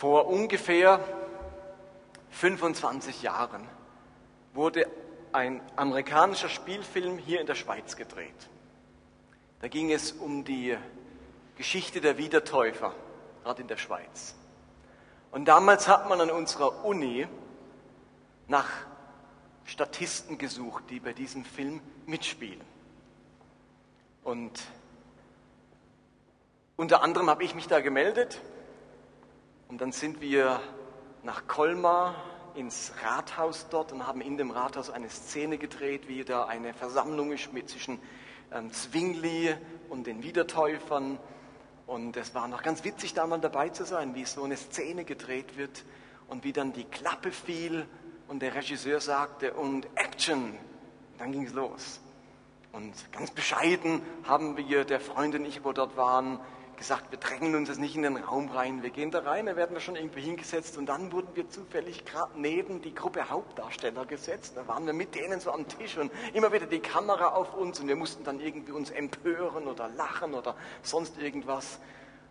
Vor ungefähr 25 Jahren wurde ein amerikanischer Spielfilm hier in der Schweiz gedreht. Da ging es um die Geschichte der Wiedertäufer, gerade in der Schweiz. Und damals hat man an unserer Uni nach Statisten gesucht, die bei diesem Film mitspielen. Und unter anderem habe ich mich da gemeldet und dann sind wir nach Colmar ins Rathaus dort und haben in dem Rathaus eine Szene gedreht, wie da eine Versammlung ist mit zwischen ähm, Zwingli und den Wiedertäufern. Und es war noch ganz witzig, da mal dabei zu sein, wie so eine Szene gedreht wird und wie dann die Klappe fiel und der Regisseur sagte und Action. Dann ging es los. Und ganz bescheiden haben wir, der Freund und ich, wo dort waren, gesagt, wir drängen uns jetzt nicht in den Raum rein, wir gehen da rein, da werden wir schon irgendwie hingesetzt und dann wurden wir zufällig gerade neben die Gruppe Hauptdarsteller gesetzt, da waren wir mit denen so am Tisch und immer wieder die Kamera auf uns und wir mussten dann irgendwie uns empören oder lachen oder sonst irgendwas.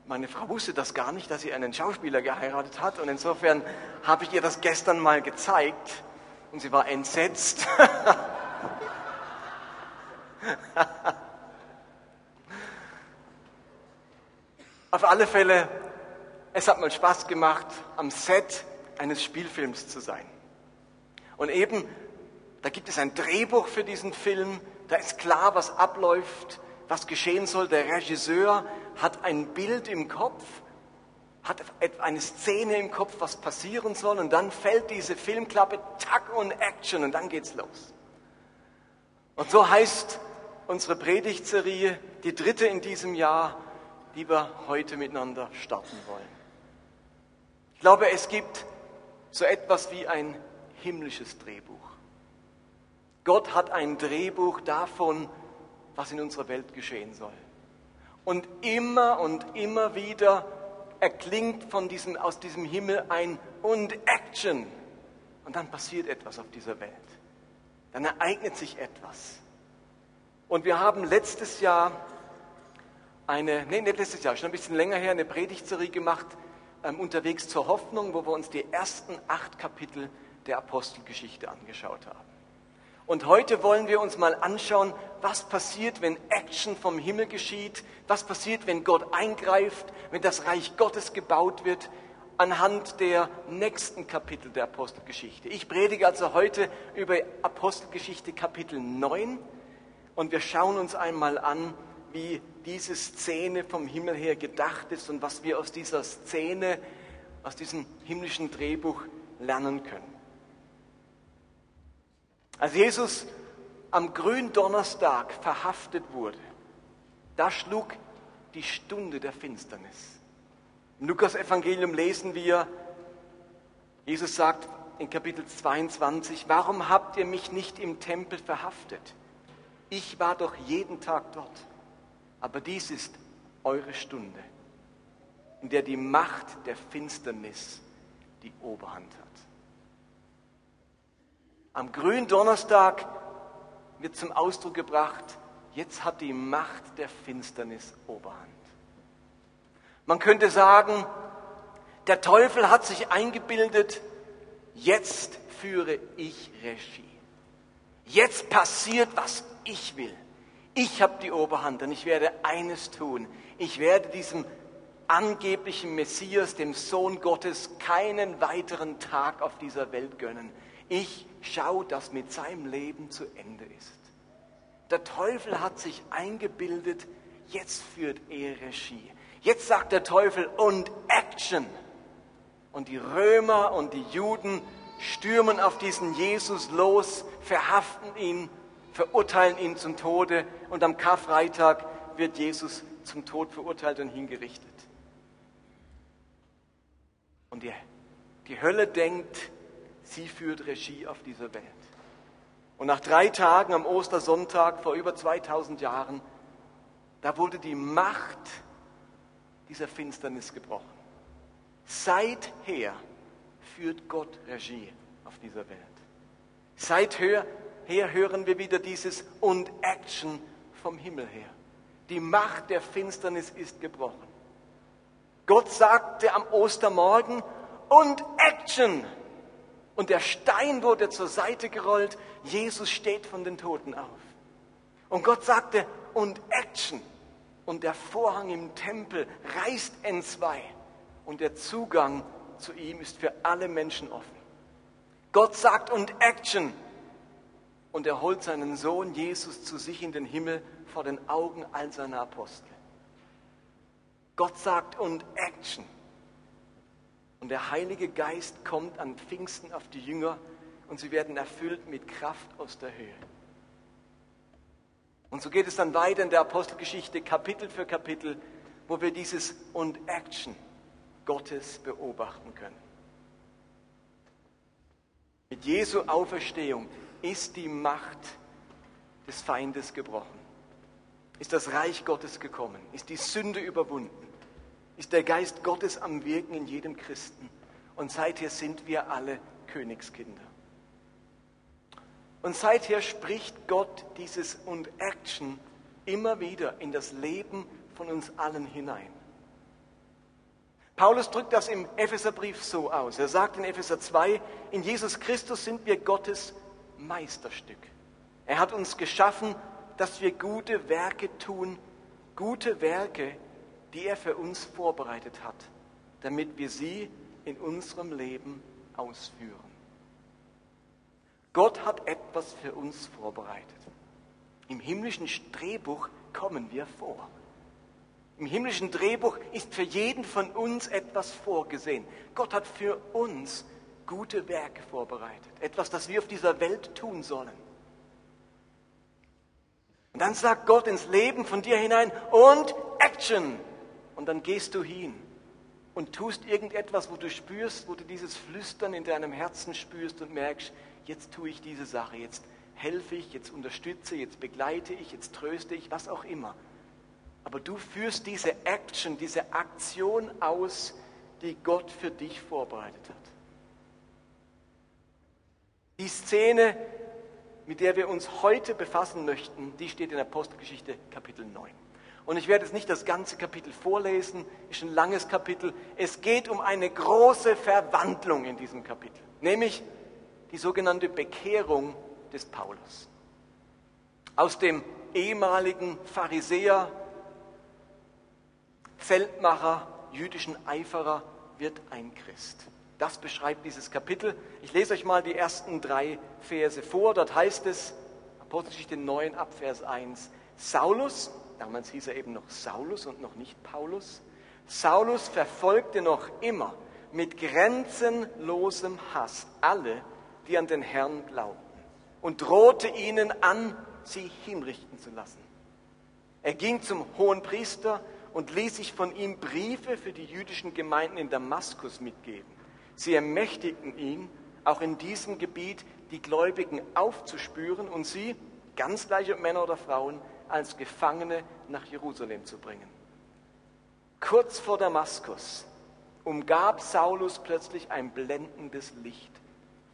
Meine Frau wusste das gar nicht, dass sie einen Schauspieler geheiratet hat und insofern habe ich ihr das gestern mal gezeigt und sie war entsetzt. Auf alle Fälle, es hat mal Spaß gemacht, am Set eines Spielfilms zu sein. Und eben, da gibt es ein Drehbuch für diesen Film, da ist klar, was abläuft, was geschehen soll. Der Regisseur hat ein Bild im Kopf, hat eine Szene im Kopf, was passieren soll, und dann fällt diese Filmklappe, Tack und Action, und dann geht's los. Und so heißt unsere Predigtserie, die dritte in diesem Jahr, die wir heute miteinander starten wollen. Ich glaube, es gibt so etwas wie ein himmlisches Drehbuch. Gott hat ein Drehbuch davon, was in unserer Welt geschehen soll. Und immer und immer wieder erklingt von diesem, aus diesem Himmel ein und Action. Und dann passiert etwas auf dieser Welt. Dann ereignet sich etwas. Und wir haben letztes Jahr eine, nee, nicht letztes Jahr, schon ein bisschen länger her, eine Predigtserie gemacht, ähm, unterwegs zur Hoffnung, wo wir uns die ersten acht Kapitel der Apostelgeschichte angeschaut haben. Und heute wollen wir uns mal anschauen, was passiert, wenn Action vom Himmel geschieht, was passiert, wenn Gott eingreift, wenn das Reich Gottes gebaut wird, anhand der nächsten Kapitel der Apostelgeschichte. Ich predige also heute über Apostelgeschichte Kapitel 9 und wir schauen uns einmal an, wie diese Szene vom Himmel her gedacht ist und was wir aus dieser Szene, aus diesem himmlischen Drehbuch lernen können. Als Jesus am Gründonnerstag verhaftet wurde, da schlug die Stunde der Finsternis. Im Lukas-Evangelium lesen wir, Jesus sagt in Kapitel 22, warum habt ihr mich nicht im Tempel verhaftet? Ich war doch jeden Tag dort. Aber dies ist eure Stunde, in der die Macht der Finsternis die Oberhand hat. Am grünen Donnerstag wird zum Ausdruck gebracht, jetzt hat die Macht der Finsternis Oberhand. Man könnte sagen, der Teufel hat sich eingebildet, jetzt führe ich Regie. Jetzt passiert, was ich will. Ich habe die Oberhand und ich werde eines tun. Ich werde diesem angeblichen Messias, dem Sohn Gottes, keinen weiteren Tag auf dieser Welt gönnen. Ich schaue, dass mit seinem Leben zu Ende ist. Der Teufel hat sich eingebildet, jetzt führt er Regie. Jetzt sagt der Teufel und Action. Und die Römer und die Juden stürmen auf diesen Jesus los, verhaften ihn verurteilen ihn zum Tode und am Karfreitag wird Jesus zum Tod verurteilt und hingerichtet. Und die, die Hölle denkt, sie führt Regie auf dieser Welt. Und nach drei Tagen am Ostersonntag vor über 2000 Jahren, da wurde die Macht dieser Finsternis gebrochen. Seither führt Gott Regie auf dieser Welt. Seither her hören wir wieder dieses und Action vom Himmel her. Die Macht der Finsternis ist gebrochen. Gott sagte am Ostermorgen und Action. Und der Stein wurde zur Seite gerollt. Jesus steht von den Toten auf. Und Gott sagte, und Action. Und der Vorhang im Tempel reißt entzwei. Und der Zugang zu ihm ist für alle Menschen offen. Gott sagt, und Action. Und er holt seinen Sohn Jesus zu sich in den Himmel vor den Augen all seiner Apostel. Gott sagt, und Action. Und der Heilige Geist kommt an Pfingsten auf die Jünger und sie werden erfüllt mit Kraft aus der Höhe. Und so geht es dann weiter in der Apostelgeschichte Kapitel für Kapitel, wo wir dieses und Action Gottes beobachten können. Mit Jesu Auferstehung ist die Macht des Feindes gebrochen. Ist das Reich Gottes gekommen? Ist die Sünde überwunden? ist der Geist Gottes am Wirken in jedem Christen. Und seither sind wir alle Königskinder. Und seither spricht Gott dieses und Action immer wieder in das Leben von uns allen hinein. Paulus drückt das im Epheserbrief so aus. Er sagt in Epheser 2, in Jesus Christus sind wir Gottes Meisterstück. Er hat uns geschaffen, dass wir gute Werke tun, gute Werke, die er für uns vorbereitet hat, damit wir sie in unserem Leben ausführen. Gott hat etwas für uns vorbereitet. Im himmlischen Drehbuch kommen wir vor. Im himmlischen Drehbuch ist für jeden von uns etwas vorgesehen. Gott hat für uns gute Werke vorbereitet. Etwas, das wir auf dieser Welt tun sollen. Und dann sagt Gott ins Leben von dir hinein und Action. Und dann gehst du hin und tust irgendetwas, wo du spürst, wo du dieses Flüstern in deinem Herzen spürst und merkst, jetzt tue ich diese Sache, jetzt helfe ich, jetzt unterstütze, jetzt begleite ich, jetzt tröste ich, was auch immer. Aber du führst diese Action, diese Aktion aus, die Gott für dich vorbereitet hat. Die Szene, mit der wir uns heute befassen möchten, die steht in Apostelgeschichte Kapitel 9. Und ich werde jetzt nicht das ganze Kapitel vorlesen, ist ein langes Kapitel. Es geht um eine große Verwandlung in diesem Kapitel, nämlich die sogenannte Bekehrung des Paulus. Aus dem ehemaligen Pharisäer, Zeltmacher, jüdischen Eiferer wird ein Christ. Das beschreibt dieses Kapitel. Ich lese euch mal die ersten drei Verse vor. Dort heißt es, Apostelgeschichte 9 ab Vers 1, Saulus, damals hieß er eben noch Saulus und noch nicht Paulus, Saulus verfolgte noch immer mit grenzenlosem Hass alle, die an den Herrn glaubten und drohte ihnen an, sie hinrichten zu lassen. Er ging zum hohen Priester und ließ sich von ihm Briefe für die jüdischen Gemeinden in Damaskus mitgeben. Sie ermächtigten ihn, auch in diesem Gebiet die Gläubigen aufzuspüren und sie, ganz gleich ob Männer oder Frauen, als Gefangene nach Jerusalem zu bringen. Kurz vor Damaskus umgab Saulus plötzlich ein blendendes Licht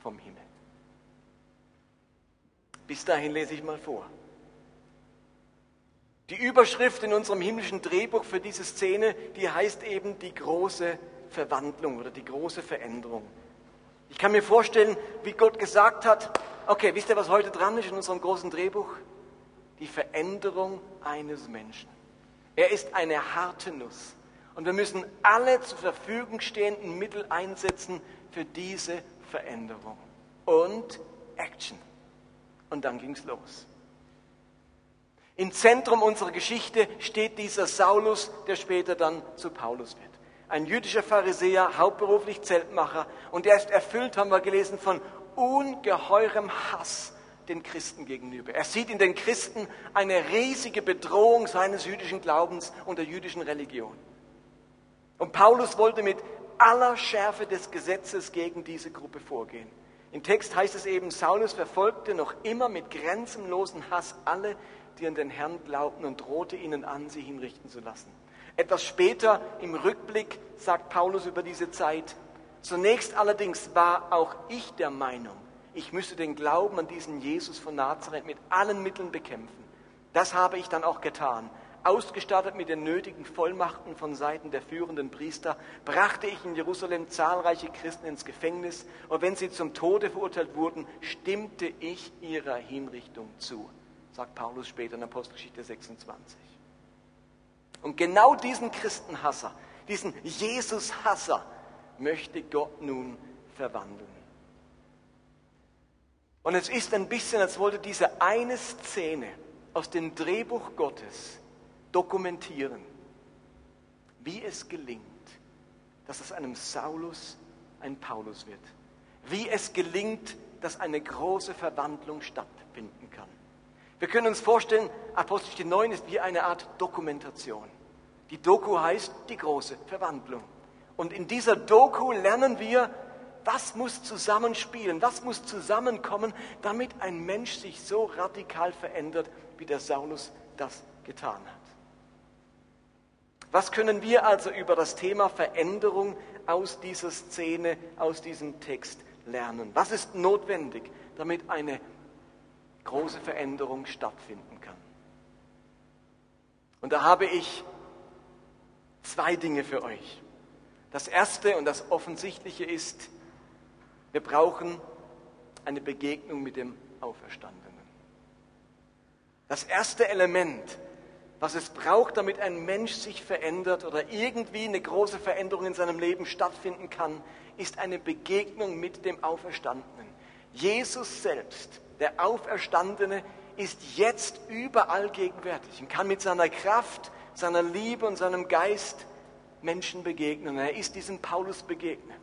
vom Himmel. Bis dahin lese ich mal vor. Die Überschrift in unserem himmlischen Drehbuch für diese Szene, die heißt eben die große Verwandlung oder die große Veränderung. Ich kann mir vorstellen, wie Gott gesagt hat, okay, wisst ihr, was heute dran ist in unserem großen Drehbuch? die Veränderung eines Menschen. Er ist eine harte Nuss. Und wir müssen alle zur Verfügung stehenden Mittel einsetzen für diese Veränderung. Und Action. Und dann ging es los. Im Zentrum unserer Geschichte steht dieser Saulus, der später dann zu Paulus wird. Ein jüdischer Pharisäer, hauptberuflich Zeltmacher. Und er ist erfüllt, haben wir gelesen, von ungeheurem Hass den Christen gegenüber. Er sieht in den Christen eine riesige Bedrohung seines jüdischen Glaubens und der jüdischen Religion. Und Paulus wollte mit aller Schärfe des Gesetzes gegen diese Gruppe vorgehen. Im Text heißt es eben, Saulus verfolgte noch immer mit grenzenlosem Hass alle, die an den Herrn glaubten und drohte ihnen an, sie hinrichten zu lassen. Etwas später im Rückblick sagt Paulus über diese Zeit, zunächst allerdings war auch ich der Meinung, ich müsse den Glauben an diesen Jesus von Nazareth mit allen Mitteln bekämpfen. Das habe ich dann auch getan. ausgestattet mit den nötigen Vollmachten von Seiten der führenden Priester, brachte ich in Jerusalem zahlreiche Christen ins Gefängnis und wenn sie zum Tode verurteilt wurden, stimmte ich ihrer Hinrichtung zu, sagt Paulus später in Apostelgeschichte 26. Und genau diesen Christenhasser, diesen Jesus-Hasser möchte Gott nun verwandeln. Und es ist ein bisschen, als wollte diese eine Szene aus dem Drehbuch Gottes dokumentieren, wie es gelingt, dass aus einem Saulus ein Paulus wird. Wie es gelingt, dass eine große Verwandlung stattfinden kann. Wir können uns vorstellen, Apostelgeschichte 9 ist wie eine Art Dokumentation. Die Doku heißt die große Verwandlung. Und in dieser Doku lernen wir, was muss zusammenspielen, was muss zusammenkommen, damit ein Mensch sich so radikal verändert, wie der Saulus das getan hat. Was können wir also über das Thema Veränderung aus dieser Szene, aus diesem Text lernen? Was ist notwendig, damit eine große Veränderung stattfinden kann? Und da habe ich zwei Dinge für euch. Das erste und das offensichtliche ist, wir brauchen eine Begegnung mit dem Auferstandenen. Das erste Element, was es braucht, damit ein Mensch sich verändert oder irgendwie eine große Veränderung in seinem Leben stattfinden kann, ist eine Begegnung mit dem Auferstandenen. Jesus selbst, der Auferstandene, ist jetzt überall gegenwärtig und kann mit seiner Kraft seiner Liebe und seinem Geist Menschen begegnen. Er ist diesem Paulus begegnet.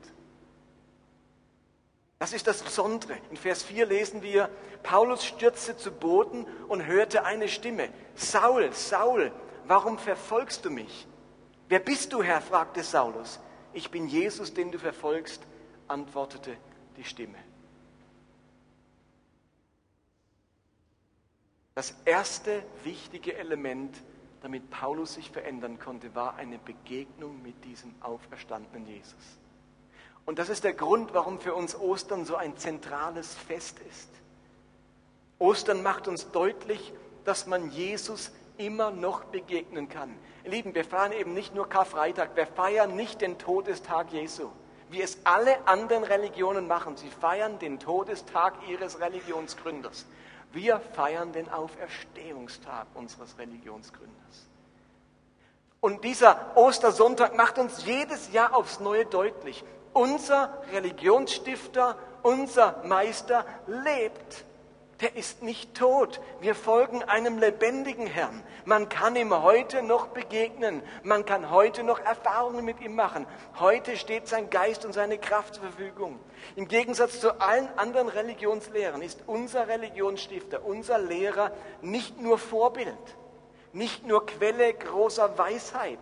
Das ist das Besondere. In Vers 4 lesen wir, Paulus stürzte zu Boden und hörte eine Stimme. Saul, Saul, warum verfolgst du mich? Wer bist du, Herr? fragte Saulus. Ich bin Jesus, den du verfolgst, antwortete die Stimme. Das erste wichtige Element damit Paulus sich verändern konnte, war eine Begegnung mit diesem auferstandenen Jesus. Und das ist der Grund, warum für uns Ostern so ein zentrales Fest ist. Ostern macht uns deutlich, dass man Jesus immer noch begegnen kann. Lieben, wir feiern eben nicht nur Karfreitag, wir feiern nicht den Todestag Jesu, wie es alle anderen Religionen machen. Sie feiern den Todestag ihres Religionsgründers. Wir feiern den Auferstehungstag unseres Religionsgründers. Und dieser Ostersonntag macht uns jedes Jahr aufs Neue deutlich, unser Religionsstifter, unser Meister lebt der ist nicht tot. Wir folgen einem lebendigen Herrn. Man kann ihm heute noch begegnen. Man kann heute noch Erfahrungen mit ihm machen. Heute steht sein Geist und seine Kraft zur Verfügung. Im Gegensatz zu allen anderen Religionslehrern ist unser Religionsstifter, unser Lehrer nicht nur Vorbild, nicht nur Quelle großer Weisheit,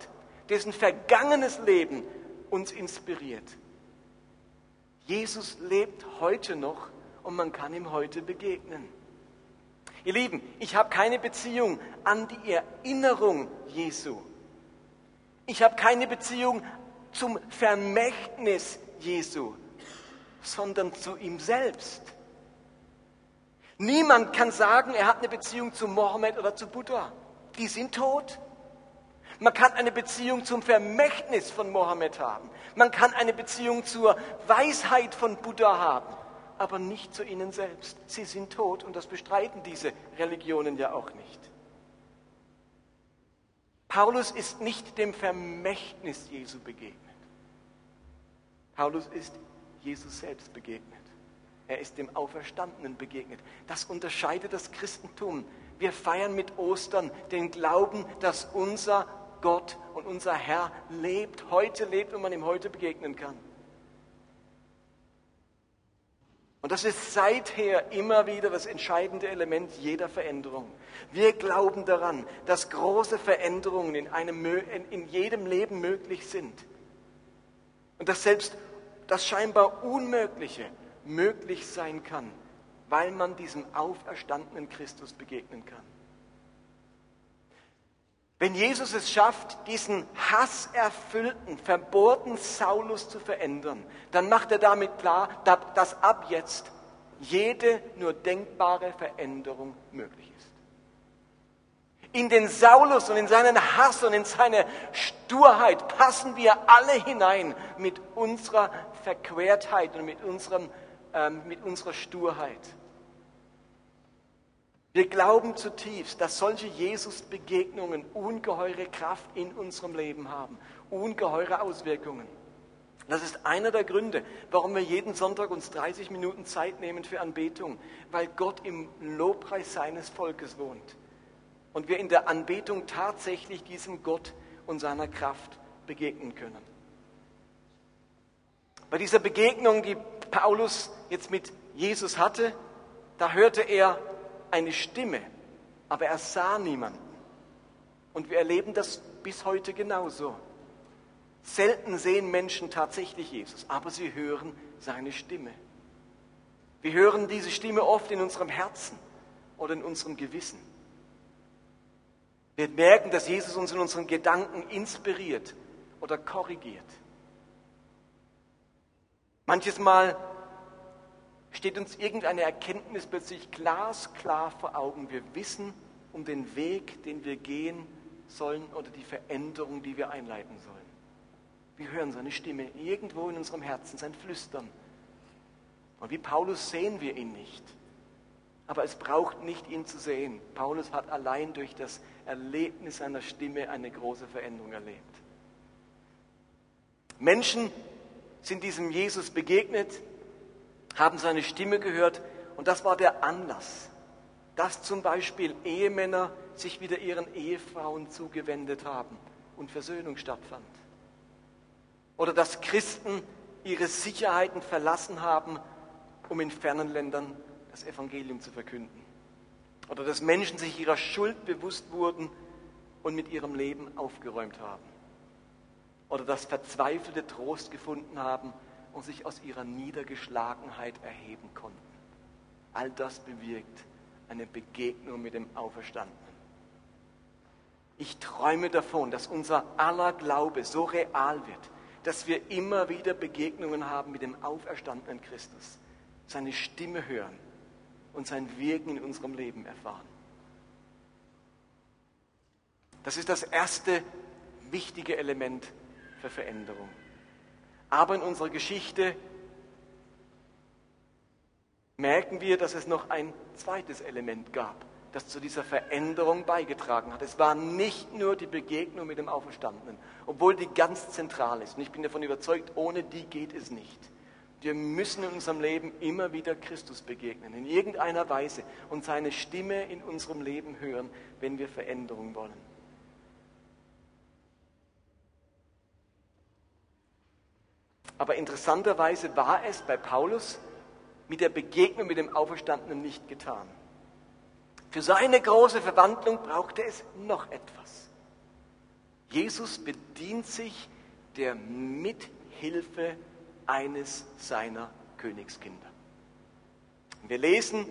dessen vergangenes Leben uns inspiriert. Jesus lebt heute noch und man kann ihm heute begegnen. Ihr Lieben, ich habe keine Beziehung an die Erinnerung Jesu. Ich habe keine Beziehung zum Vermächtnis Jesu, sondern zu ihm selbst. Niemand kann sagen, er hat eine Beziehung zu Mohammed oder zu Buddha. Die sind tot. Man kann eine Beziehung zum Vermächtnis von Mohammed haben. Man kann eine Beziehung zur Weisheit von Buddha haben aber nicht zu ihnen selbst. Sie sind tot und das bestreiten diese Religionen ja auch nicht. Paulus ist nicht dem Vermächtnis Jesu begegnet. Paulus ist Jesus selbst begegnet. Er ist dem Auferstandenen begegnet. Das unterscheidet das Christentum. Wir feiern mit Ostern den Glauben, dass unser Gott und unser Herr lebt, heute lebt und man ihm heute begegnen kann. Und das ist seither immer wieder das entscheidende Element jeder Veränderung. Wir glauben daran, dass große Veränderungen in, einem, in jedem Leben möglich sind. Und dass selbst das scheinbar Unmögliche möglich sein kann, weil man diesem auferstandenen Christus begegnen kann. Wenn Jesus es schafft, diesen hasserfüllten, verbohrten Saulus zu verändern, dann macht er damit klar, dass ab jetzt jede nur denkbare Veränderung möglich ist. In den Saulus und in seinen Hass und in seine Sturheit passen wir alle hinein mit unserer Verquertheit und mit, unserem, ähm, mit unserer Sturheit. Wir glauben zutiefst, dass solche Jesus-Begegnungen ungeheure Kraft in unserem Leben haben, ungeheure Auswirkungen. Das ist einer der Gründe, warum wir jeden Sonntag uns 30 Minuten Zeit nehmen für Anbetung, weil Gott im Lobpreis seines Volkes wohnt und wir in der Anbetung tatsächlich diesem Gott und seiner Kraft begegnen können. Bei dieser Begegnung, die Paulus jetzt mit Jesus hatte, da hörte er eine Stimme, aber er sah niemanden. Und wir erleben das bis heute genauso. Selten sehen Menschen tatsächlich Jesus, aber sie hören seine Stimme. Wir hören diese Stimme oft in unserem Herzen oder in unserem Gewissen. Wir merken, dass Jesus uns in unseren Gedanken inspiriert oder korrigiert. Manches Mal steht uns irgendeine Erkenntnis plötzlich glasklar vor Augen. Wir wissen um den Weg, den wir gehen sollen oder die Veränderung, die wir einleiten sollen. Wir hören seine Stimme irgendwo in unserem Herzen, sein Flüstern. Und wie Paulus sehen wir ihn nicht. Aber es braucht nicht, ihn zu sehen. Paulus hat allein durch das Erlebnis seiner Stimme eine große Veränderung erlebt. Menschen sind diesem Jesus begegnet, haben seine Stimme gehört und das war der Anlass, dass zum Beispiel Ehemänner sich wieder ihren Ehefrauen zugewendet haben und Versöhnung stattfand. Oder dass Christen ihre Sicherheiten verlassen haben, um in fernen Ländern das Evangelium zu verkünden. Oder dass Menschen sich ihrer Schuld bewusst wurden und mit ihrem Leben aufgeräumt haben. Oder dass Verzweifelte Trost gefunden haben und sich aus ihrer Niedergeschlagenheit erheben konnten. All das bewirkt eine Begegnung mit dem Auferstandenen. Ich träume davon, dass unser aller Glaube so real wird, dass wir immer wieder Begegnungen haben mit dem auferstandenen Christus, seine Stimme hören und sein Wirken in unserem Leben erfahren. Das ist das erste wichtige Element für Veränderung. Aber in unserer Geschichte merken wir, dass es noch ein zweites Element gab, das zu dieser Veränderung beigetragen hat. Es war nicht nur die Begegnung mit dem Auferstandenen, obwohl die ganz zentral ist. Und ich bin davon überzeugt, ohne die geht es nicht. Wir müssen in unserem Leben immer wieder Christus begegnen, in irgendeiner Weise und seine Stimme in unserem Leben hören, wenn wir Veränderung wollen. Aber interessanterweise war es bei Paulus mit der Begegnung mit dem Auferstandenen nicht getan. Für seine große Verwandlung brauchte es noch etwas. Jesus bedient sich der Mithilfe eines seiner Königskinder. Wir lesen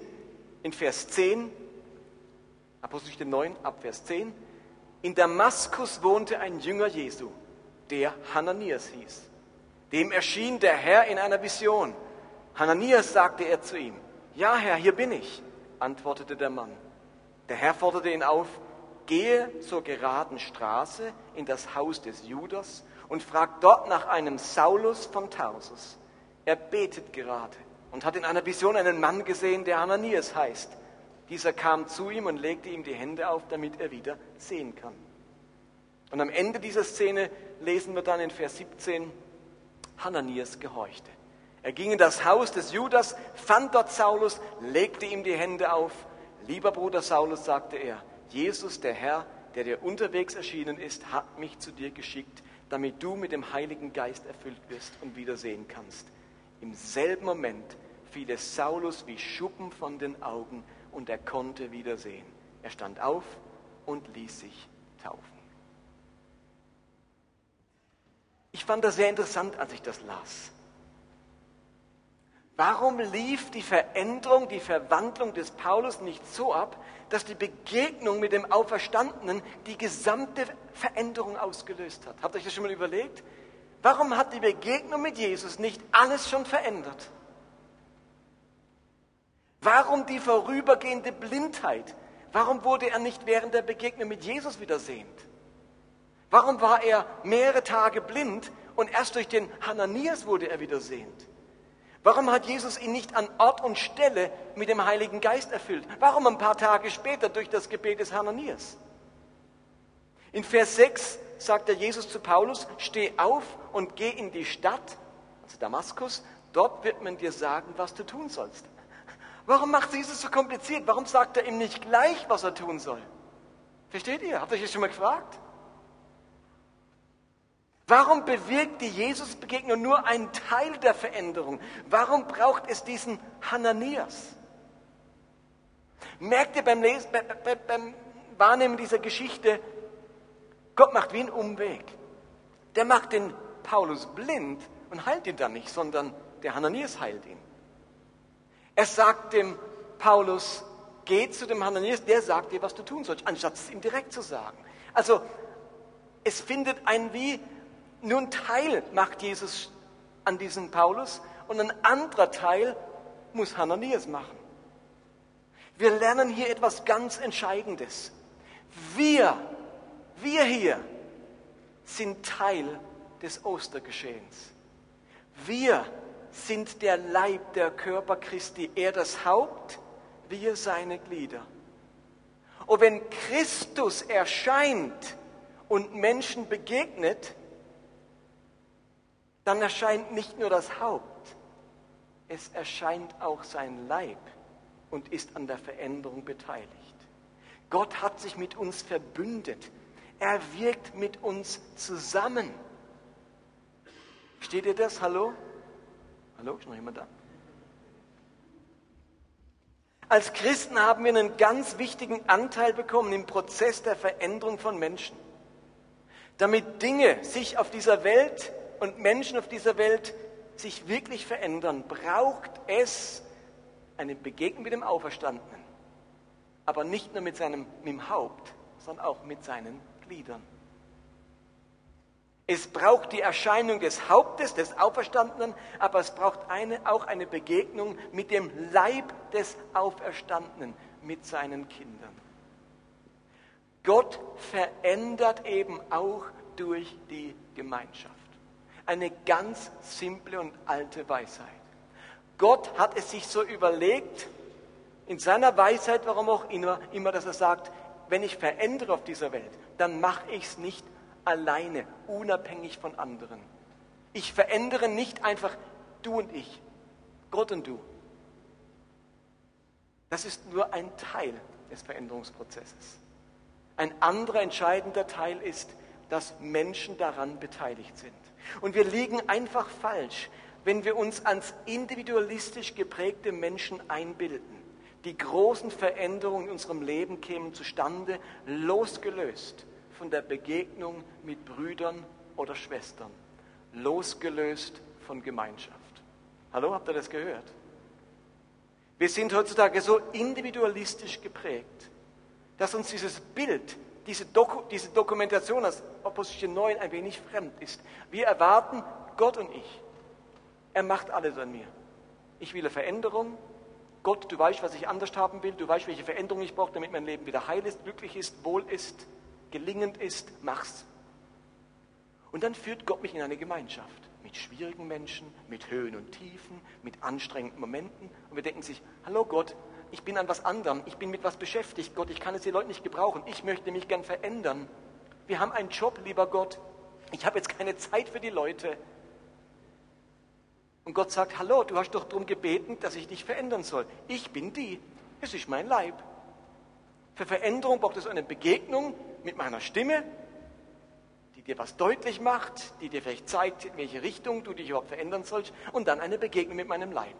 in Vers 10, Apostelgeschichte 9, ab Vers 10, in Damaskus wohnte ein Jünger Jesu, der Hananias hieß. Dem erschien der Herr in einer Vision. Hananias sagte er zu ihm, ja Herr, hier bin ich, antwortete der Mann. Der Herr forderte ihn auf, gehe zur geraden Straße in das Haus des Judas und fragt dort nach einem Saulus von Tarsus. Er betet gerade und hat in einer Vision einen Mann gesehen, der Hananias heißt. Dieser kam zu ihm und legte ihm die Hände auf, damit er wieder sehen kann. Und am Ende dieser Szene lesen wir dann in Vers 17, Hananias gehorchte. Er ging in das Haus des Judas, fand dort Saulus, legte ihm die Hände auf. Lieber Bruder Saulus, sagte er, Jesus, der Herr, der dir unterwegs erschienen ist, hat mich zu dir geschickt, damit du mit dem Heiligen Geist erfüllt wirst und wiedersehen kannst. Im selben Moment fiel es Saulus wie Schuppen von den Augen und er konnte wiedersehen. Er stand auf und ließ sich taufen. Ich fand das sehr interessant, als ich das las. Warum lief die Veränderung, die Verwandlung des Paulus nicht so ab, dass die Begegnung mit dem Auferstandenen die gesamte Veränderung ausgelöst hat? Habt ihr euch das schon mal überlegt? Warum hat die Begegnung mit Jesus nicht alles schon verändert? Warum die vorübergehende Blindheit? Warum wurde er nicht während der Begegnung mit Jesus wieder sehend? Warum war er mehrere Tage blind und erst durch den Hananias wurde er wieder sehend? Warum hat Jesus ihn nicht an Ort und Stelle mit dem Heiligen Geist erfüllt? Warum ein paar Tage später durch das Gebet des Hananias? In Vers 6 sagt der Jesus zu Paulus, steh auf und geh in die Stadt, also Damaskus, dort wird man dir sagen, was du tun sollst. Warum macht Jesus so kompliziert? Warum sagt er ihm nicht gleich, was er tun soll? Versteht ihr? Habt ihr euch das schon mal gefragt? Warum bewirkt die Jesus-Begegnung nur einen Teil der Veränderung? Warum braucht es diesen Hananias? Merkt ihr beim, Lesen, beim Wahrnehmen dieser Geschichte, Gott macht wie einen Umweg. Der macht den Paulus blind und heilt ihn dann nicht, sondern der Hananias heilt ihn. Er sagt dem Paulus, geh zu dem Hananias, der sagt dir, was du tun sollst, anstatt es ihm direkt zu sagen. Also es findet ein wie nur ein Teil macht Jesus an diesem Paulus und ein anderer Teil muss Hananias machen. Wir lernen hier etwas ganz Entscheidendes. Wir, wir hier sind Teil des Ostergeschehens. Wir sind der Leib, der Körper Christi, er das Haupt, wir seine Glieder. Und wenn Christus erscheint und Menschen begegnet, dann erscheint nicht nur das Haupt, es erscheint auch sein Leib und ist an der Veränderung beteiligt. Gott hat sich mit uns verbündet. Er wirkt mit uns zusammen. Steht ihr das? Hallo? Hallo, ist noch jemand da? Als Christen haben wir einen ganz wichtigen Anteil bekommen im Prozess der Veränderung von Menschen. Damit Dinge sich auf dieser Welt und Menschen auf dieser Welt sich wirklich verändern, braucht es eine Begegnung mit dem Auferstandenen. Aber nicht nur mit seinem mit dem Haupt, sondern auch mit seinen Gliedern. Es braucht die Erscheinung des Hauptes, des Auferstandenen, aber es braucht eine, auch eine Begegnung mit dem Leib des Auferstandenen, mit seinen Kindern. Gott verändert eben auch durch die Gemeinschaft. Eine ganz simple und alte Weisheit. Gott hat es sich so überlegt, in seiner Weisheit, warum auch immer, immer, dass er sagt, wenn ich verändere auf dieser Welt, dann mache ich es nicht alleine, unabhängig von anderen. Ich verändere nicht einfach du und ich, Gott und du. Das ist nur ein Teil des Veränderungsprozesses. Ein anderer entscheidender Teil ist, dass Menschen daran beteiligt sind. Und wir liegen einfach falsch, wenn wir uns als individualistisch geprägte Menschen einbilden. Die großen Veränderungen in unserem Leben kämen zustande, losgelöst von der Begegnung mit Brüdern oder Schwestern, losgelöst von Gemeinschaft. Hallo, habt ihr das gehört? Wir sind heutzutage so individualistisch geprägt, dass uns dieses Bild diese, Doku, diese Dokumentation als Opposition 9 ein wenig fremd ist. Wir erwarten Gott und ich. Er macht alles an mir. Ich will Veränderung. Gott, du weißt, was ich anders haben will. Du weißt, welche Veränderung ich brauche, damit mein Leben wieder heil ist, glücklich ist, wohl ist, gelingend ist. Mach's. Und dann führt Gott mich in eine Gemeinschaft mit schwierigen Menschen, mit Höhen und Tiefen, mit anstrengenden Momenten. Und wir denken sich, hallo Gott, ich bin an was anderem, ich bin mit was beschäftigt, Gott, ich kann es die Leute nicht gebrauchen, ich möchte mich gern verändern. Wir haben einen Job, lieber Gott, ich habe jetzt keine Zeit für die Leute. Und Gott sagt, hallo, du hast doch darum gebeten, dass ich dich verändern soll. Ich bin die, es ist mein Leib. Für Veränderung braucht es eine Begegnung mit meiner Stimme, die dir was deutlich macht, die dir vielleicht zeigt, in welche Richtung du dich überhaupt verändern sollst, und dann eine Begegnung mit meinem Leib.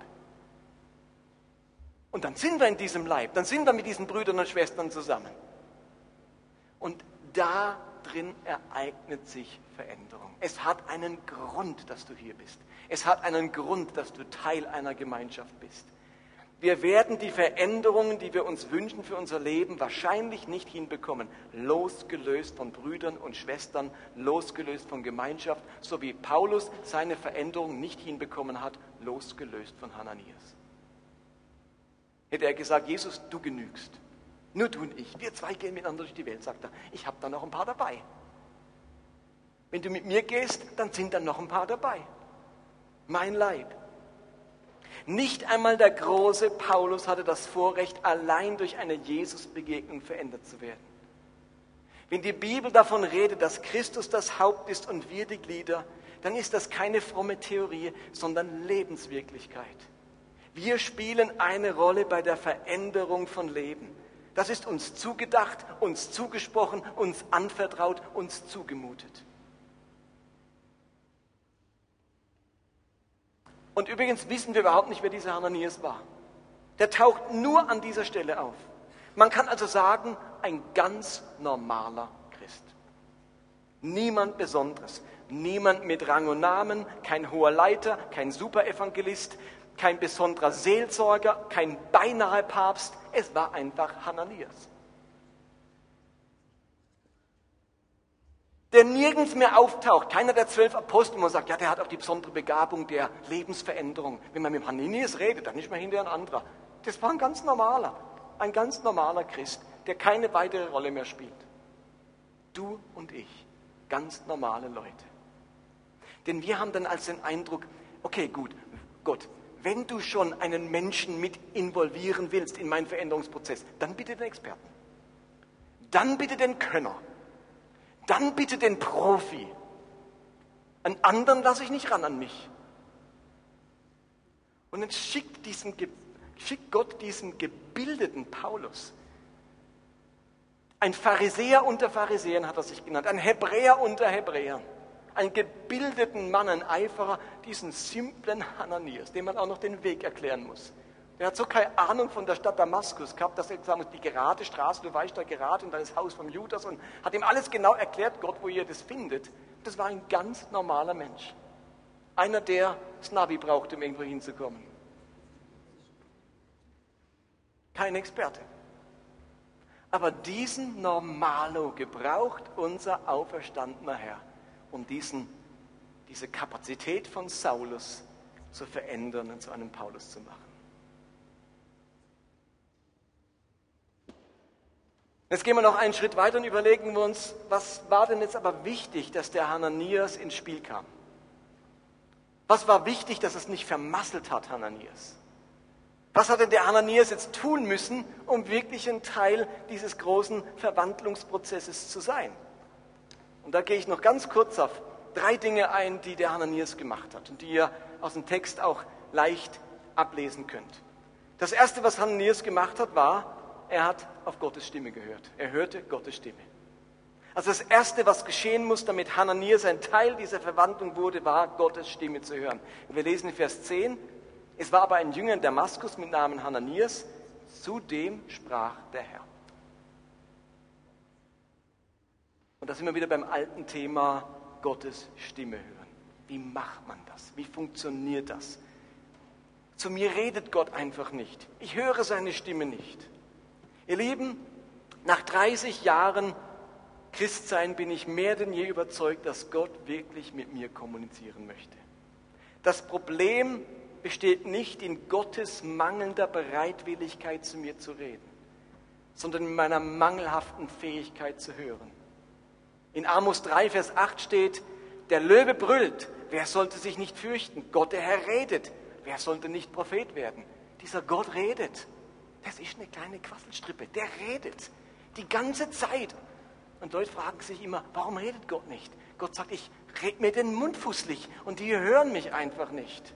Und dann sind wir in diesem Leib, dann sind wir mit diesen Brüdern und Schwestern zusammen. Und da drin ereignet sich Veränderung. Es hat einen Grund, dass du hier bist. Es hat einen Grund, dass du Teil einer Gemeinschaft bist. Wir werden die Veränderungen, die wir uns wünschen für unser Leben, wahrscheinlich nicht hinbekommen, losgelöst von Brüdern und Schwestern, losgelöst von Gemeinschaft, so wie Paulus seine Veränderung nicht hinbekommen hat, losgelöst von Hananias hätte er gesagt, Jesus, du genügst. Nur du und ich. Wir zwei gehen miteinander durch die Welt, sagt er. Ich habe da noch ein paar dabei. Wenn du mit mir gehst, dann sind da noch ein paar dabei. Mein Leib. Nicht einmal der große Paulus hatte das Vorrecht, allein durch eine Jesusbegegnung verändert zu werden. Wenn die Bibel davon redet, dass Christus das Haupt ist und wir die Glieder, dann ist das keine fromme Theorie, sondern Lebenswirklichkeit. Wir spielen eine Rolle bei der Veränderung von Leben. Das ist uns zugedacht, uns zugesprochen, uns anvertraut, uns zugemutet. Und übrigens wissen wir überhaupt nicht, wer dieser Hananias war. Der taucht nur an dieser Stelle auf. Man kann also sagen, ein ganz normaler Christ. Niemand Besonderes. Niemand mit Rang und Namen, kein hoher Leiter, kein Superevangelist, kein besonderer Seelsorger, kein beinahe Papst. Es war einfach Hananias. der nirgends mehr auftaucht. Keiner der zwölf Apostel, man sagt, ja, der hat auch die besondere Begabung der Lebensveränderung. Wenn man mit Hananias redet, dann nicht mehr hinter ein anderer. Das war ein ganz normaler, ein ganz normaler Christ, der keine weitere Rolle mehr spielt. Du und ich, ganz normale Leute. Denn wir haben dann als den Eindruck, okay, gut, Gott, wenn du schon einen Menschen mit involvieren willst in meinen Veränderungsprozess, dann bitte den Experten. Dann bitte den Könner dann bitte den Profi. Einen anderen lasse ich nicht ran an mich. Und dann schickt, diesen, schickt Gott diesen gebildeten Paulus. Ein Pharisäer unter Pharisäern hat er sich genannt, ein Hebräer unter Hebräern, einen gebildeten Mann, ein Eiferer, diesen simplen Hananias, dem man auch noch den Weg erklären muss. Der hat so keine Ahnung von der Stadt Damaskus gehabt, dass er gesagt hat, die gerade Straße, du weißt da gerade und dann Haus vom Judas und hat ihm alles genau erklärt, Gott, wo ihr das findet. Das war ein ganz normaler Mensch. Einer, der das Navi braucht, um irgendwo hinzukommen. Kein Experte. Aber diesen Normalo gebraucht unser auferstandener Herr, um diesen, diese Kapazität von Saulus zu verändern und zu einem Paulus zu machen. Jetzt gehen wir noch einen Schritt weiter und überlegen wir uns, was war denn jetzt aber wichtig, dass der Hananias ins Spiel kam? Was war wichtig, dass es nicht vermasselt hat, Hananias? Was hat denn der Hananias jetzt tun müssen, um wirklich ein Teil dieses großen Verwandlungsprozesses zu sein? Und da gehe ich noch ganz kurz auf drei Dinge ein, die der Hananias gemacht hat und die ihr aus dem Text auch leicht ablesen könnt. Das erste, was Hananias gemacht hat, war, er hat auf Gottes Stimme gehört. Er hörte Gottes Stimme. Also das Erste, was geschehen muss, damit Hananias ein Teil dieser Verwandlung wurde, war Gottes Stimme zu hören. Wir lesen in Vers 10, es war aber ein Jünger in Damaskus mit Namen Hananias, zu dem sprach der Herr. Und da sind wir wieder beim alten Thema Gottes Stimme hören. Wie macht man das? Wie funktioniert das? Zu mir redet Gott einfach nicht. Ich höre seine Stimme nicht. Ihr Lieben, nach 30 Jahren Christsein bin ich mehr denn je überzeugt, dass Gott wirklich mit mir kommunizieren möchte. Das Problem besteht nicht in Gottes mangelnder Bereitwilligkeit, zu mir zu reden, sondern in meiner mangelhaften Fähigkeit zu hören. In Amos 3, Vers 8 steht, der Löwe brüllt, wer sollte sich nicht fürchten? Gott, der Herr redet, wer sollte nicht Prophet werden? Dieser Gott redet. Das ist eine kleine Quasselstrippe. Der redet die ganze Zeit. Und Leute fragen sich immer, warum redet Gott nicht? Gott sagt, ich red mir den Mund fußlich und die hören mich einfach nicht.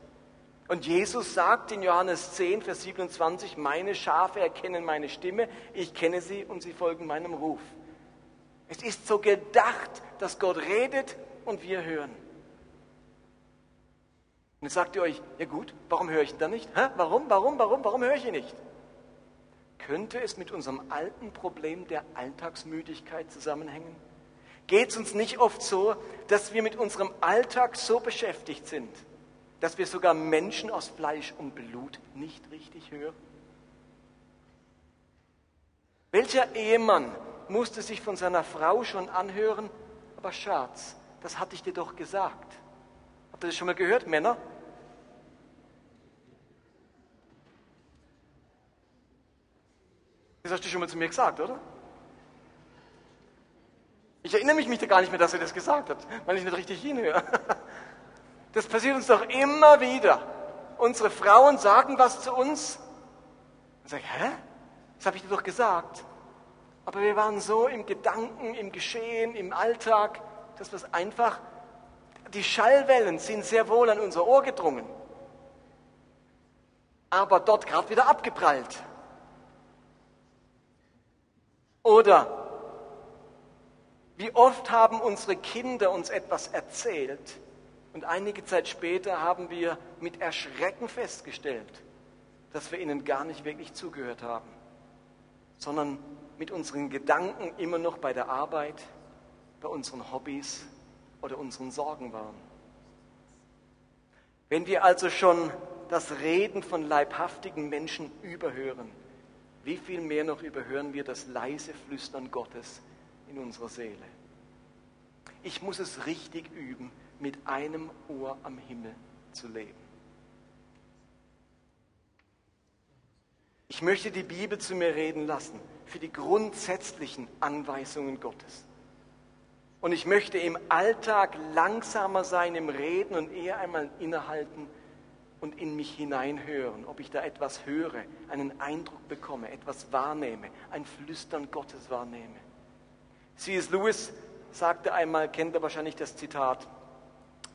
Und Jesus sagt in Johannes 10, Vers 27, meine Schafe erkennen meine Stimme, ich kenne sie und sie folgen meinem Ruf. Es ist so gedacht, dass Gott redet und wir hören. Und jetzt sagt ihr euch, ja gut, warum höre ich ihn dann nicht? Hä? Warum, warum, warum, warum höre ich ihn nicht? Könnte es mit unserem alten Problem der Alltagsmüdigkeit zusammenhängen? Geht es uns nicht oft so, dass wir mit unserem Alltag so beschäftigt sind, dass wir sogar Menschen aus Fleisch und Blut nicht richtig hören? Welcher Ehemann musste sich von seiner Frau schon anhören, aber Schatz, das hatte ich dir doch gesagt. Habt ihr das schon mal gehört, Männer? Das hast du schon mal zu mir gesagt, oder? Ich erinnere mich da gar nicht mehr, dass er das gesagt hat, weil ich nicht richtig hinhöre. Das passiert uns doch immer wieder. Unsere Frauen sagen was zu uns und sagen, hä? Das habe ich dir doch gesagt. Aber wir waren so im Gedanken, im Geschehen, im Alltag, dass wir es einfach, die Schallwellen sind sehr wohl an unser Ohr gedrungen, aber dort gerade wieder abgeprallt. Oder wie oft haben unsere Kinder uns etwas erzählt und einige Zeit später haben wir mit Erschrecken festgestellt, dass wir ihnen gar nicht wirklich zugehört haben, sondern mit unseren Gedanken immer noch bei der Arbeit, bei unseren Hobbys oder unseren Sorgen waren. Wenn wir also schon das Reden von leibhaftigen Menschen überhören, wie viel mehr noch überhören wir das leise Flüstern Gottes in unserer Seele? Ich muss es richtig üben, mit einem Ohr am Himmel zu leben. Ich möchte die Bibel zu mir reden lassen für die grundsätzlichen Anweisungen Gottes. Und ich möchte im Alltag langsamer sein im Reden und eher einmal innehalten und in mich hineinhören, ob ich da etwas höre, einen Eindruck bekomme, etwas wahrnehme, ein Flüstern Gottes wahrnehme. C.S. Lewis sagte einmal, kennt er wahrscheinlich das Zitat,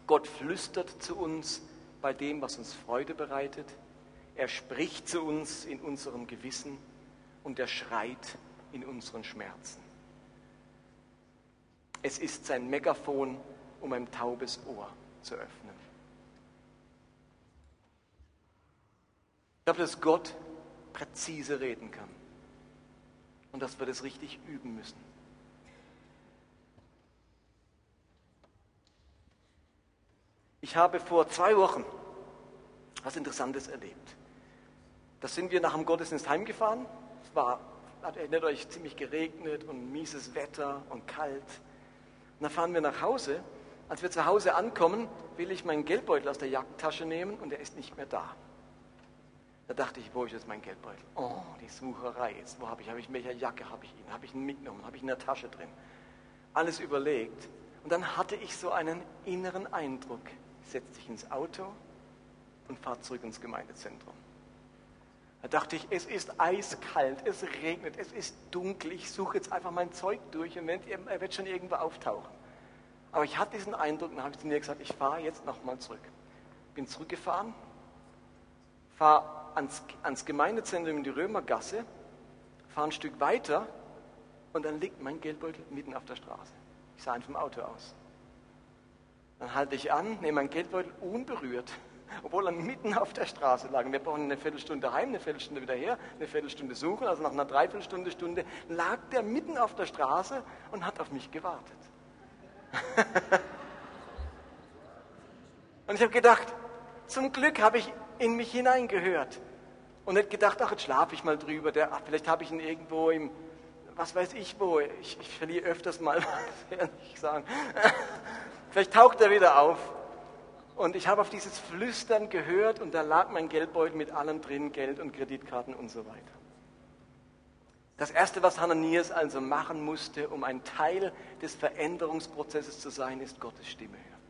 Gott flüstert zu uns bei dem, was uns Freude bereitet. Er spricht zu uns in unserem Gewissen und er schreit in unseren Schmerzen. Es ist sein Megafon, um ein taubes Ohr zu öffnen. Ich glaube, dass Gott präzise reden kann und dass wir das richtig üben müssen. Ich habe vor zwei Wochen was Interessantes erlebt. Da sind wir nach dem Gottesdienst heimgefahren. Es war, erinnert euch, ziemlich geregnet und mieses Wetter und kalt. Und dann fahren wir nach Hause. Als wir zu Hause ankommen, will ich meinen Geldbeutel aus der Jackentasche nehmen und er ist nicht mehr da. Da dachte ich, wo ist jetzt mein Geldbeutel? Oh, die Sucherei. Jetzt, wo habe ich, habe ich, welcher Jacke habe ich ihn? Habe ich ihn mitgenommen? Habe ich ihn in der Tasche drin? Alles überlegt. Und dann hatte ich so einen inneren Eindruck setzt sich ins Auto und fahrt zurück ins Gemeindezentrum. Da dachte ich, es ist eiskalt, es regnet, es ist dunkel, ich suche jetzt einfach mein Zeug durch und er wird schon irgendwo auftauchen. Aber ich hatte diesen Eindruck und habe zu mir gesagt, ich fahre jetzt nochmal zurück. Bin zurückgefahren, fahre ans, ans Gemeindezentrum in die Römergasse, fahre ein Stück weiter und dann liegt mein Geldbeutel mitten auf der Straße. Ich sah ihn vom Auto aus. Dann halte ich an, nehme meinen Geldbeutel unberührt, obwohl er mitten auf der Straße lag. wir brauchen eine Viertelstunde heim, eine Viertelstunde wieder her, eine Viertelstunde suchen. Also nach einer Dreiviertelstunde, Stunde lag der mitten auf der Straße und hat auf mich gewartet. und ich habe gedacht, zum Glück habe ich in mich hineingehört und nicht gedacht, ach, jetzt schlafe ich mal drüber. Der, ach, vielleicht habe ich ihn irgendwo im, was weiß ich wo. Ich, ich verliere öfters mal, was, ich sagen. Vielleicht taucht er wieder auf. Und ich habe auf dieses Flüstern gehört und da lag mein Geldbeutel mit allem drin, Geld und Kreditkarten und so weiter. Das Erste, was Hananias also machen musste, um ein Teil des Veränderungsprozesses zu sein, ist Gottes Stimme hören.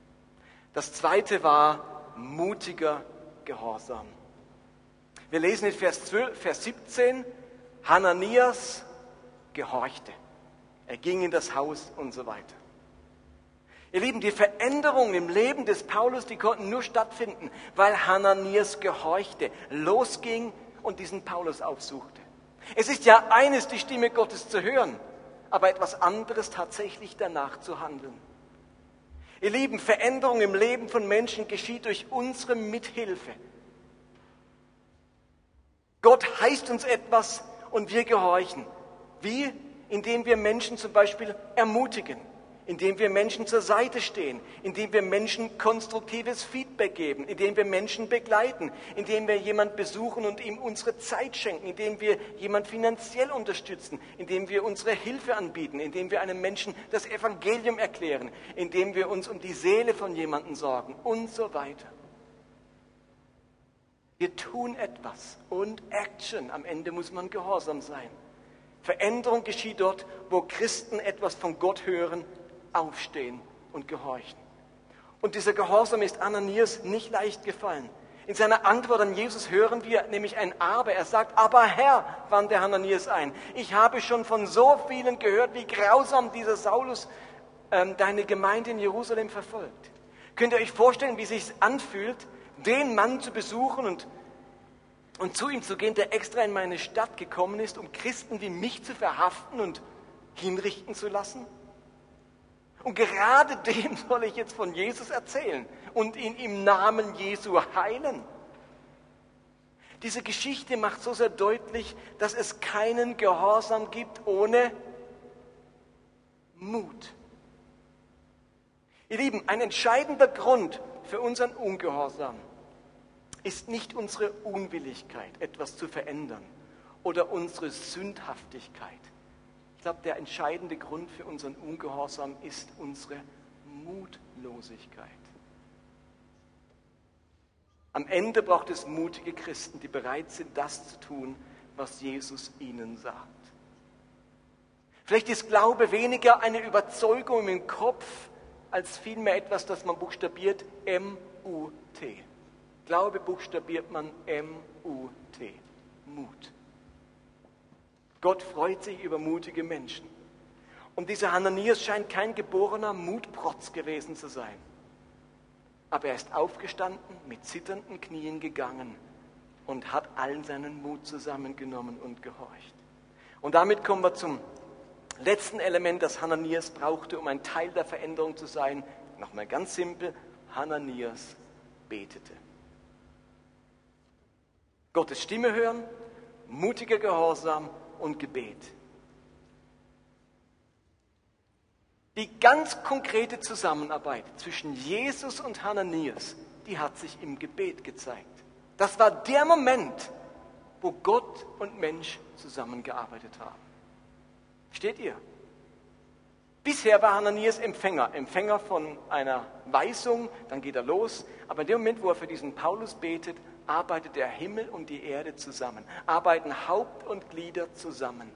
Das Zweite war mutiger Gehorsam. Wir lesen in Vers, 12, Vers 17, Hananias gehorchte. Er ging in das Haus und so weiter. Ihr Lieben, die Veränderungen im Leben des Paulus, die konnten nur stattfinden, weil Hananias gehorchte, losging und diesen Paulus aufsuchte. Es ist ja eines, die Stimme Gottes zu hören, aber etwas anderes tatsächlich danach zu handeln. Ihr Lieben, Veränderung im Leben von Menschen geschieht durch unsere Mithilfe. Gott heißt uns etwas und wir gehorchen. Wie? Indem wir Menschen zum Beispiel ermutigen indem wir Menschen zur Seite stehen, indem wir Menschen konstruktives Feedback geben, indem wir Menschen begleiten, indem wir jemand besuchen und ihm unsere Zeit schenken, indem wir jemand finanziell unterstützen, indem wir unsere Hilfe anbieten, indem wir einem Menschen das Evangelium erklären, indem wir uns um die Seele von jemandem sorgen und so weiter. Wir tun etwas und Action. Am Ende muss man gehorsam sein. Veränderung geschieht dort, wo Christen etwas von Gott hören, aufstehen und gehorchen. Und dieser Gehorsam ist Ananias nicht leicht gefallen. In seiner Antwort an Jesus hören wir nämlich ein Aber. Er sagt, aber Herr, wandte Hananias ein, ich habe schon von so vielen gehört, wie grausam dieser Saulus ähm, deine Gemeinde in Jerusalem verfolgt. Könnt ihr euch vorstellen, wie es sich anfühlt, den Mann zu besuchen und, und zu ihm zu gehen, der extra in meine Stadt gekommen ist, um Christen wie mich zu verhaften und hinrichten zu lassen? Und gerade dem soll ich jetzt von Jesus erzählen und ihn im Namen Jesu heilen. Diese Geschichte macht so sehr deutlich, dass es keinen Gehorsam gibt ohne Mut. Ihr Lieben, ein entscheidender Grund für unseren Ungehorsam ist nicht unsere Unwilligkeit, etwas zu verändern oder unsere Sündhaftigkeit. Ich glaube, der entscheidende Grund für unseren Ungehorsam ist unsere Mutlosigkeit. Am Ende braucht es mutige Christen, die bereit sind, das zu tun, was Jesus ihnen sagt. Vielleicht ist Glaube weniger eine Überzeugung im Kopf, als vielmehr etwas, das man buchstabiert M-U-T. Glaube buchstabiert man M-U-T. Mut. Gott freut sich über mutige Menschen. Und dieser Hananias scheint kein geborener Mutprotz gewesen zu sein. Aber er ist aufgestanden, mit zitternden Knien gegangen und hat allen seinen Mut zusammengenommen und gehorcht. Und damit kommen wir zum letzten Element, das Hananias brauchte, um ein Teil der Veränderung zu sein. Nochmal ganz simpel, Hananias betete. Gottes Stimme hören, mutiger Gehorsam und Gebet. Die ganz konkrete Zusammenarbeit zwischen Jesus und Hananias, die hat sich im Gebet gezeigt. Das war der Moment, wo Gott und Mensch zusammengearbeitet haben. Steht ihr? Bisher war Hananias Empfänger, Empfänger von einer Weisung, dann geht er los. Aber in dem Moment, wo er für diesen Paulus betet, arbeitet der Himmel und die Erde zusammen, arbeiten Haupt und Glieder zusammen.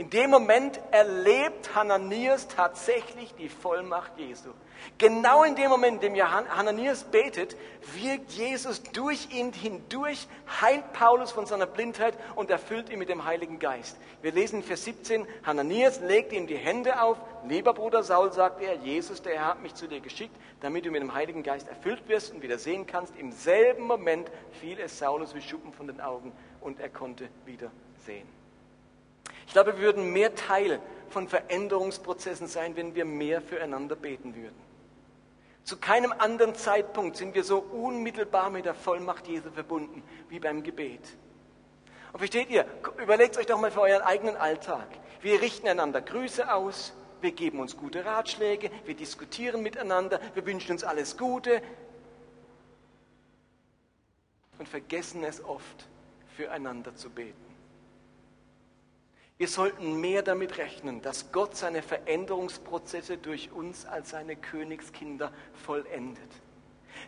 In dem Moment erlebt Hananias tatsächlich die Vollmacht Jesu. Genau in dem Moment, in dem Hananias betet, wirkt Jesus durch ihn hindurch, heilt Paulus von seiner Blindheit und erfüllt ihn mit dem Heiligen Geist. Wir lesen in Vers 17, Hananias legte ihm die Hände auf. Lieber Bruder Saul, sagte er, Jesus, der Herr hat mich zu dir geschickt, damit du mit dem Heiligen Geist erfüllt wirst und wieder sehen kannst. Im selben Moment fiel es Saulus wie Schuppen von den Augen und er konnte wieder sehen. Ich glaube, wir würden mehr Teil von Veränderungsprozessen sein, wenn wir mehr füreinander beten würden. Zu keinem anderen Zeitpunkt sind wir so unmittelbar mit der Vollmacht Jesu verbunden wie beim Gebet. Und versteht ihr, überlegt euch doch mal für euren eigenen Alltag. Wir richten einander Grüße aus, wir geben uns gute Ratschläge, wir diskutieren miteinander, wir wünschen uns alles Gute und vergessen es oft, füreinander zu beten. Wir sollten mehr damit rechnen, dass Gott seine Veränderungsprozesse durch uns als seine Königskinder vollendet.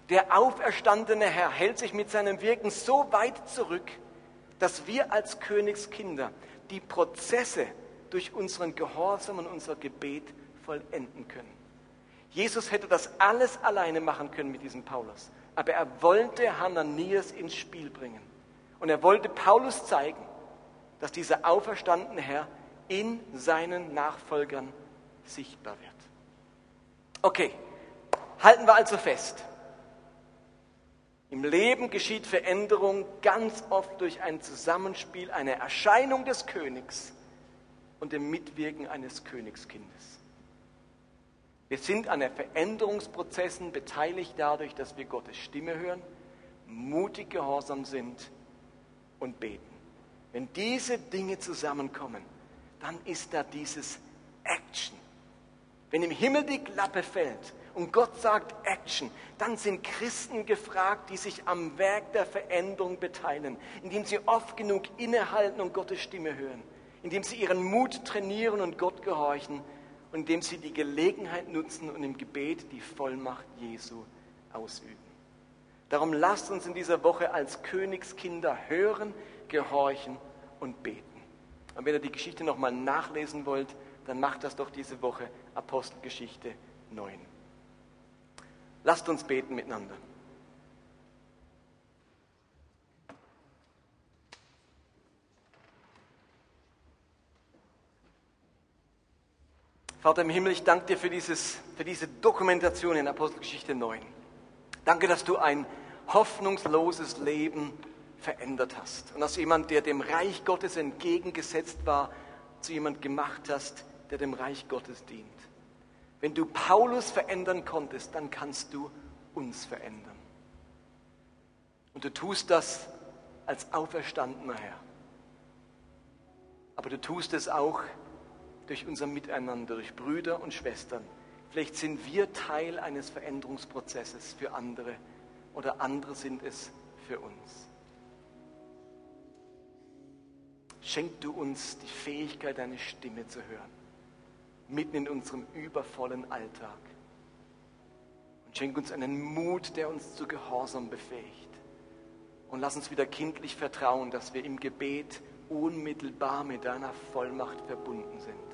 Der auferstandene Herr hält sich mit seinem Wirken so weit zurück, dass wir als Königskinder die Prozesse durch unseren Gehorsam und unser Gebet vollenden können. Jesus hätte das alles alleine machen können mit diesem Paulus, aber er wollte Hananias ins Spiel bringen. Und er wollte Paulus zeigen, dass dieser auferstandene Herr in seinen Nachfolgern sichtbar wird. Okay, halten wir also fest. Im Leben geschieht Veränderung ganz oft durch ein Zusammenspiel einer Erscheinung des Königs und dem Mitwirken eines Königskindes. Wir sind an den Veränderungsprozessen beteiligt dadurch, dass wir Gottes Stimme hören, mutig gehorsam sind und beten. Wenn diese Dinge zusammenkommen, dann ist da dieses Action. Wenn im Himmel die Klappe fällt und Gott sagt Action, dann sind Christen gefragt, die sich am Werk der Veränderung beteiligen, indem sie oft genug innehalten und Gottes Stimme hören, indem sie ihren Mut trainieren und Gott gehorchen und indem sie die Gelegenheit nutzen und im Gebet die Vollmacht Jesu ausüben. Darum lasst uns in dieser Woche als Königskinder hören, gehorchen und beten. Und wenn ihr die Geschichte nochmal nachlesen wollt, dann macht das doch diese Woche Apostelgeschichte 9. Lasst uns beten miteinander. Vater im Himmel, ich danke dir für, dieses, für diese Dokumentation in Apostelgeschichte 9. Danke, dass du ein hoffnungsloses Leben verändert hast und dass jemand, der dem Reich Gottes entgegengesetzt war, zu jemand gemacht hast, der dem Reich Gottes dient. Wenn du Paulus verändern konntest, dann kannst du uns verändern. Und du tust das als auferstandener Herr. Aber du tust es auch durch unser Miteinander, durch Brüder und Schwestern. Vielleicht sind wir Teil eines Veränderungsprozesses für andere oder andere sind es für uns. Schenk du uns die Fähigkeit, deine Stimme zu hören, mitten in unserem übervollen Alltag. Und schenk uns einen Mut, der uns zu Gehorsam befähigt. Und lass uns wieder kindlich vertrauen, dass wir im Gebet unmittelbar mit deiner Vollmacht verbunden sind.